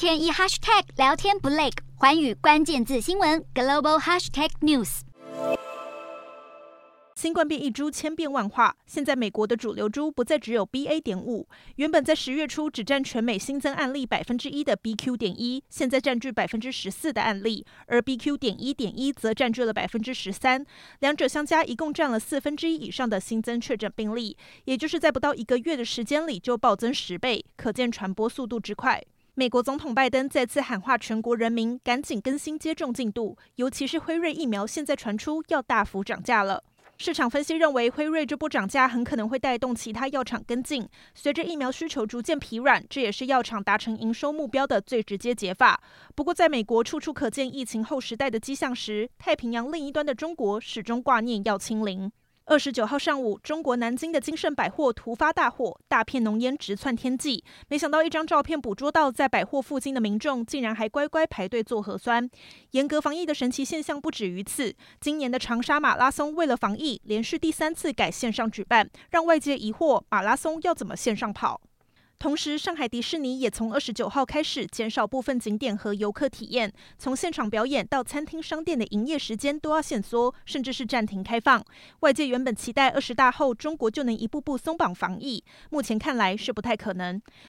天一 hashtag 聊天不累，寰宇关键字新闻 global hashtag news。新冠变异株千变万化，现在美国的主流株不再只有 BA. 点五，原本在十月初只占全美新增案例百分之一的 BQ. 点一，现在占据百分之十四的案例，而 BQ. 点一点一则占据了百分之十三，两者相加一共占了四分之一以上的新增确诊病例，也就是在不到一个月的时间里就暴增十倍，可见传播速度之快。美国总统拜登再次喊话全国人民赶紧更新接种进度，尤其是辉瑞疫苗，现在传出要大幅涨价了。市场分析认为，辉瑞这波涨价很可能会带动其他药厂跟进。随着疫苗需求逐渐疲软，这也是药厂达成营收目标的最直接解法。不过，在美国处处可见疫情后时代的迹象时，太平洋另一端的中国始终挂念要清零。二十九号上午，中国南京的金盛百货突发大火，大片浓烟直窜天际。没想到，一张照片捕捉到，在百货附近的民众竟然还乖乖排队做核酸。严格防疫的神奇现象不止于此。今年的长沙马拉松为了防疫，连续第三次改线上举办，让外界疑惑马拉松要怎么线上跑。同时，上海迪士尼也从二十九号开始减少部分景点和游客体验，从现场表演到餐厅、商店的营业时间都要限缩，甚至是暂停开放。外界原本期待二十大后中国就能一步步松绑防疫，目前看来是不太可能。